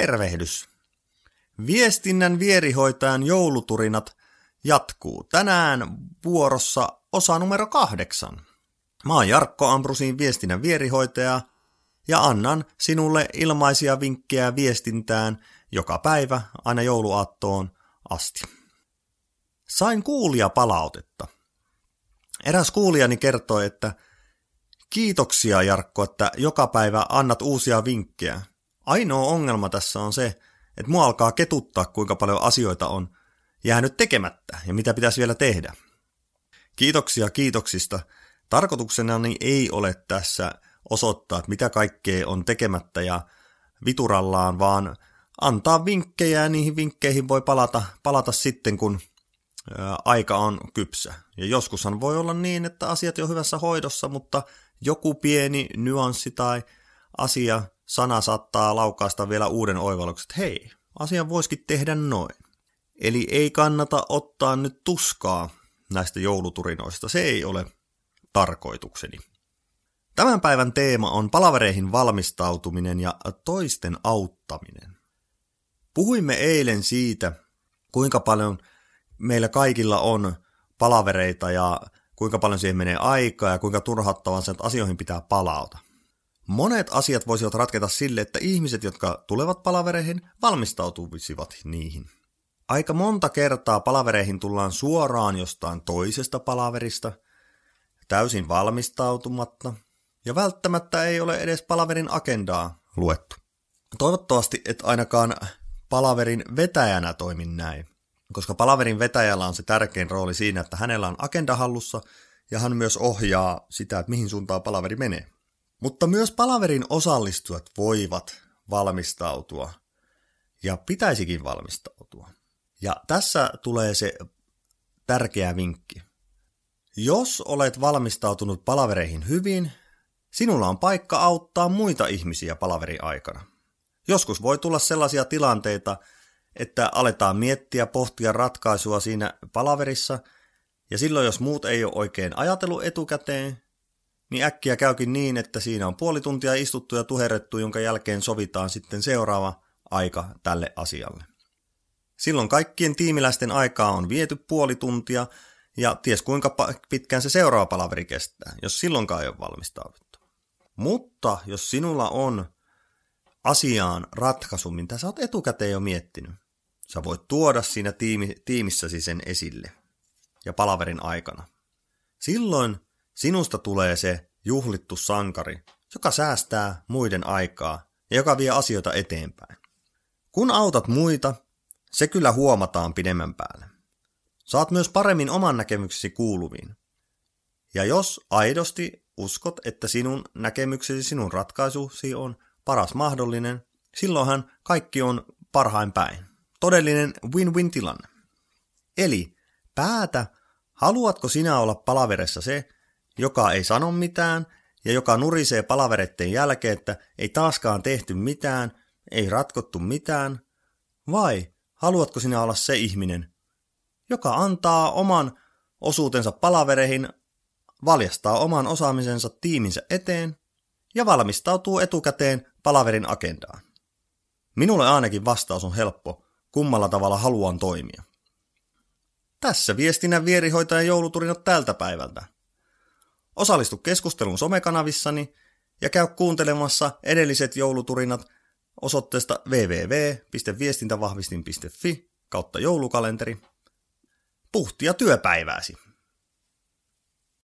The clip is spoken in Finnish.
Tervehdys! Viestinnän vierihoitajan jouluturinat jatkuu tänään vuorossa osa numero kahdeksan. Mä oon Jarkko Ambrusin viestinnän vierihoitaja ja annan sinulle ilmaisia vinkkejä viestintään joka päivä aina jouluaattoon asti. Sain kuulia palautetta. Eräs kuulijani kertoi, että kiitoksia Jarkko, että joka päivä annat uusia vinkkejä. Ainoa ongelma tässä on se, että mua alkaa ketuttaa, kuinka paljon asioita on jäänyt tekemättä ja mitä pitäisi vielä tehdä. Kiitoksia kiitoksista. Tarkoituksenani ei ole tässä osoittaa, että mitä kaikkea on tekemättä ja viturallaan, vaan antaa vinkkejä ja niihin vinkkeihin voi palata, palata sitten, kun aika on kypsä. Ja joskushan voi olla niin, että asiat on hyvässä hoidossa, mutta joku pieni nyanssi tai asia, sana saattaa laukaista vielä uuden oivalluksen, että hei, asian voisikin tehdä noin. Eli ei kannata ottaa nyt tuskaa näistä jouluturinoista, se ei ole tarkoitukseni. Tämän päivän teema on palavereihin valmistautuminen ja toisten auttaminen. Puhuimme eilen siitä, kuinka paljon meillä kaikilla on palavereita ja kuinka paljon siihen menee aikaa ja kuinka turhauttavan sen, että asioihin pitää palauta. Monet asiat voisivat ratketa sille, että ihmiset, jotka tulevat palavereihin, valmistautuisivat niihin. Aika monta kertaa palavereihin tullaan suoraan jostain toisesta palaverista, täysin valmistautumatta, ja välttämättä ei ole edes palaverin agendaa luettu. Toivottavasti et ainakaan palaverin vetäjänä toimin näin, koska palaverin vetäjällä on se tärkein rooli siinä, että hänellä on agenda hallussa ja hän myös ohjaa sitä, että mihin suuntaan palaveri menee. Mutta myös palaverin osallistujat voivat valmistautua ja pitäisikin valmistautua. Ja tässä tulee se tärkeä vinkki. Jos olet valmistautunut palavereihin hyvin, sinulla on paikka auttaa muita ihmisiä palaverin aikana. Joskus voi tulla sellaisia tilanteita, että aletaan miettiä, pohtia ratkaisua siinä palaverissa, ja silloin jos muut ei ole oikein ajatellut etukäteen, niin äkkiä käykin niin, että siinä on puoli tuntia istuttu ja tuherrettu, jonka jälkeen sovitaan sitten seuraava aika tälle asialle. Silloin kaikkien tiimiläisten aikaa on viety puoli tuntia, ja ties kuinka pitkään se seuraava palaveri kestää, jos silloinkaan ei ole valmistauduttu. Mutta jos sinulla on asiaan ratkaisu, mitä sä oot etukäteen jo miettinyt, sä voit tuoda siinä tiimi, tiimissäsi sen esille ja palaverin aikana. Silloin sinusta tulee se juhlittu sankari, joka säästää muiden aikaa ja joka vie asioita eteenpäin. Kun autat muita, se kyllä huomataan pidemmän päälle. Saat myös paremmin oman näkemyksesi kuuluviin. Ja jos aidosti uskot, että sinun näkemyksesi, sinun ratkaisusi on paras mahdollinen, silloinhan kaikki on parhain päin. Todellinen win-win tilanne. Eli päätä, haluatko sinä olla palaveressa se, joka ei sano mitään ja joka nurisee palaveretten jälkeen, että ei taaskaan tehty mitään, ei ratkottu mitään, vai haluatko sinä olla se ihminen, joka antaa oman osuutensa palavereihin, valjastaa oman osaamisensa tiiminsä eteen ja valmistautuu etukäteen palaverin agendaan. Minulle ainakin vastaus on helppo, kummalla tavalla haluan toimia. Tässä viestinnän vierihoitajan jouluturinat tältä päivältä. Osallistu keskustelun somekanavissani ja käy kuuntelemassa edelliset jouluturinat osoitteesta www.viestintävahvistin.fi kautta joulukalenteri. Puhtia työpäivääsi!